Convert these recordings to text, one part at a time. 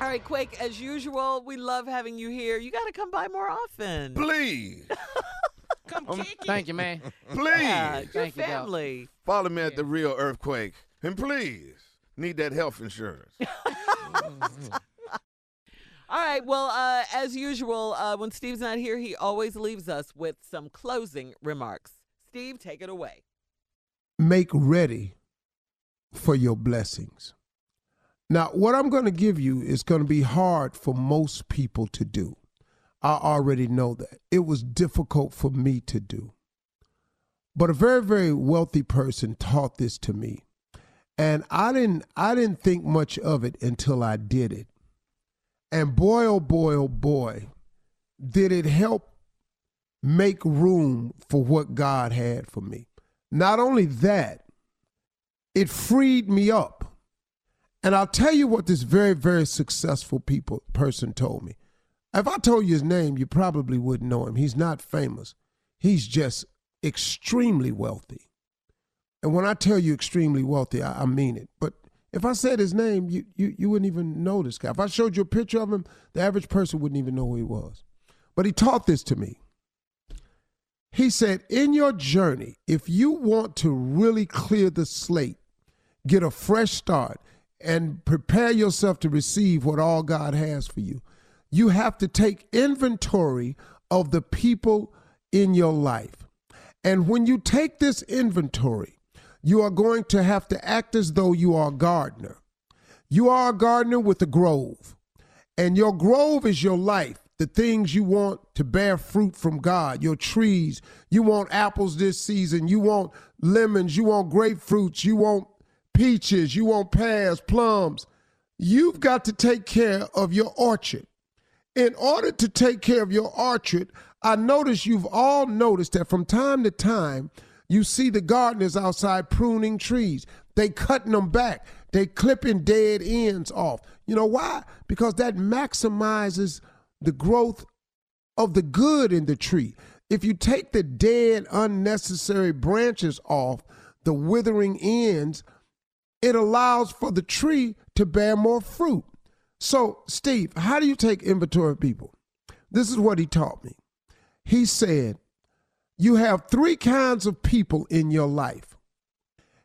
All right, Quake, as usual, we love having you here. You got to come by more often. Please. Come Um, kick it. Thank you, man. Please. Yeah, your Thank you, Doc. family. Follow me at the real earthquake. And please, need that health insurance. All right, well, uh, as usual, uh, when Steve's not here, he always leaves us with some closing remarks. Steve, take it away. make ready for your blessings. Now, what I'm going to give you is going to be hard for most people to do. I already know that. It was difficult for me to do. But a very, very wealthy person taught this to me. And I didn't I didn't think much of it until I did it. And boy oh boy oh boy, did it help make room for what God had for me. Not only that, it freed me up. And I'll tell you what this very, very successful people person told me. If I told you his name, you probably wouldn't know him. He's not famous. He's just extremely wealthy. And when I tell you extremely wealthy, I, I mean it. But if I said his name, you, you you wouldn't even know this guy. If I showed you a picture of him, the average person wouldn't even know who he was. But he taught this to me. He said, in your journey, if you want to really clear the slate, get a fresh start, and prepare yourself to receive what all God has for you, you have to take inventory of the people in your life. And when you take this inventory, you are going to have to act as though you are a gardener. You are a gardener with a grove, and your grove is your life the things you want to bear fruit from God, your trees. You want apples this season. You want lemons. You want grapefruits. You want peaches. You want pears, plums. You've got to take care of your orchard. In order to take care of your orchard, I notice you've all noticed that from time to time, you see the gardeners outside pruning trees. They cutting them back. They clipping dead ends off. You know why? Because that maximizes the growth of the good in the tree. If you take the dead, unnecessary branches off, the withering ends, it allows for the tree to bear more fruit. So, Steve, how do you take inventory of people? This is what he taught me. He said, You have three kinds of people in your life.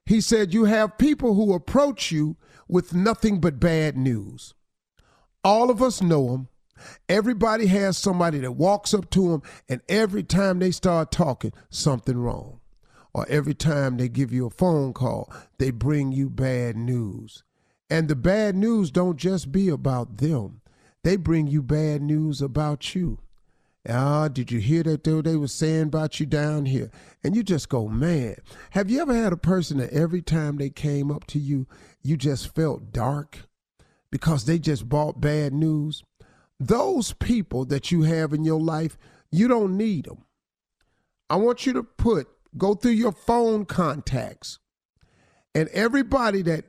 He said, You have people who approach you with nothing but bad news. All of us know them. Everybody has somebody that walks up to them, and every time they start talking, something wrong. Or every time they give you a phone call, they bring you bad news. And the bad news don't just be about them. They bring you bad news about you. Ah, did you hear that though they were saying about you down here? And you just go, man. Have you ever had a person that every time they came up to you, you just felt dark because they just brought bad news? Those people that you have in your life, you don't need them. I want you to put, go through your phone contacts and everybody that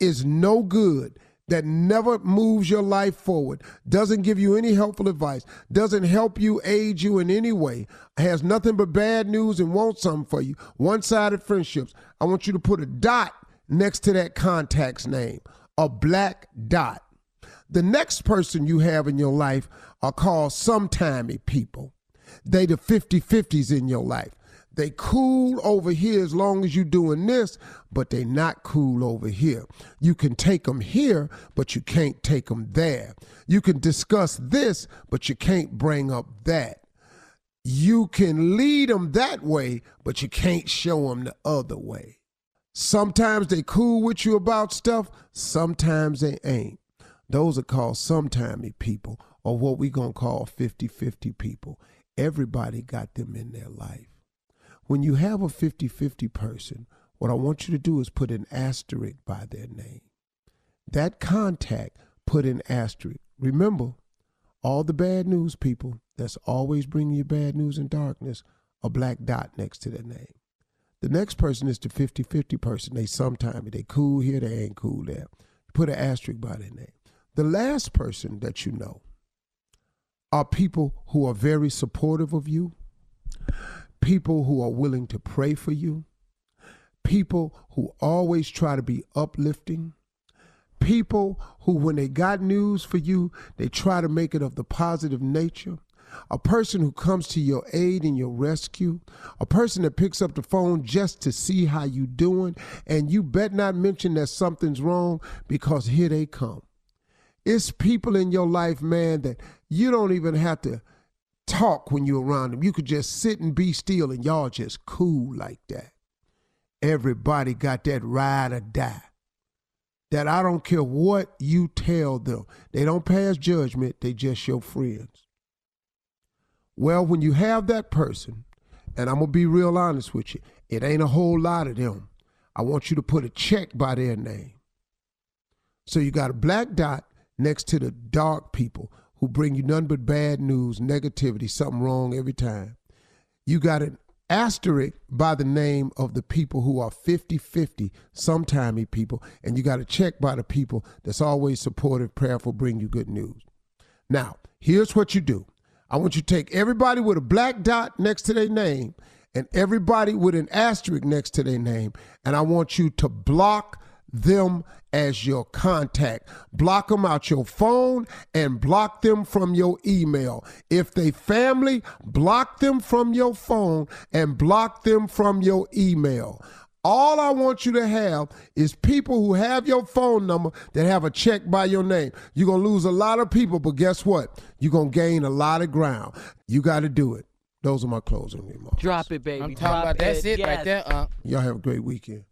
is no good, that never moves your life forward, doesn't give you any helpful advice, doesn't help you, aid you in any way, has nothing but bad news and wants something for you, one sided friendships. I want you to put a dot next to that contact's name, a black dot. The next person you have in your life are called sometimey people. They the 50 50s in your life. They cool over here as long as you're doing this, but they not cool over here. You can take them here, but you can't take them there. You can discuss this, but you can't bring up that. You can lead them that way, but you can't show them the other way. Sometimes they cool with you about stuff, sometimes they ain't. Those are called sometimey people, or what we gonna call 50-50 people. Everybody got them in their life. When you have a 50-50 person, what I want you to do is put an asterisk by their name. That contact, put an asterisk. Remember, all the bad news people that's always bringing you bad news in darkness, a black dot next to their name. The next person is the 50-50 person. They sometimes they cool here, they ain't cool there. Put an asterisk by their name. The last person that you know are people who are very supportive of you, people who are willing to pray for you, people who always try to be uplifting, people who, when they got news for you, they try to make it of the positive nature. A person who comes to your aid and your rescue. A person that picks up the phone just to see how you doing. And you bet not mention that something's wrong because here they come. It's people in your life, man, that you don't even have to talk when you're around them. You could just sit and be still and y'all just cool like that. Everybody got that ride or die. That I don't care what you tell them. They don't pass judgment, they just your friends. Well, when you have that person, and I'm gonna be real honest with you, it ain't a whole lot of them. I want you to put a check by their name. So you got a black dot next to the dark people who bring you none but bad news, negativity, something wrong every time. You got an asterisk by the name of the people who are 50 50, sometimey people, and you got a check by the people that's always supportive, prayerful, bring you good news. Now, here's what you do I want you to take everybody with a black dot next to their name and everybody with an asterisk next to their name, and I want you to block them as your contact. Block them out your phone and block them from your email. If they family, block them from your phone and block them from your email. All I want you to have is people who have your phone number that have a check by your name. You're going to lose a lot of people, but guess what? You're going to gain a lot of ground. You got to do it. Those are my closing remarks. Drop it, baby. I'm Drop talking about that's it Yes. right there. Uh. Y'all have a great weekend.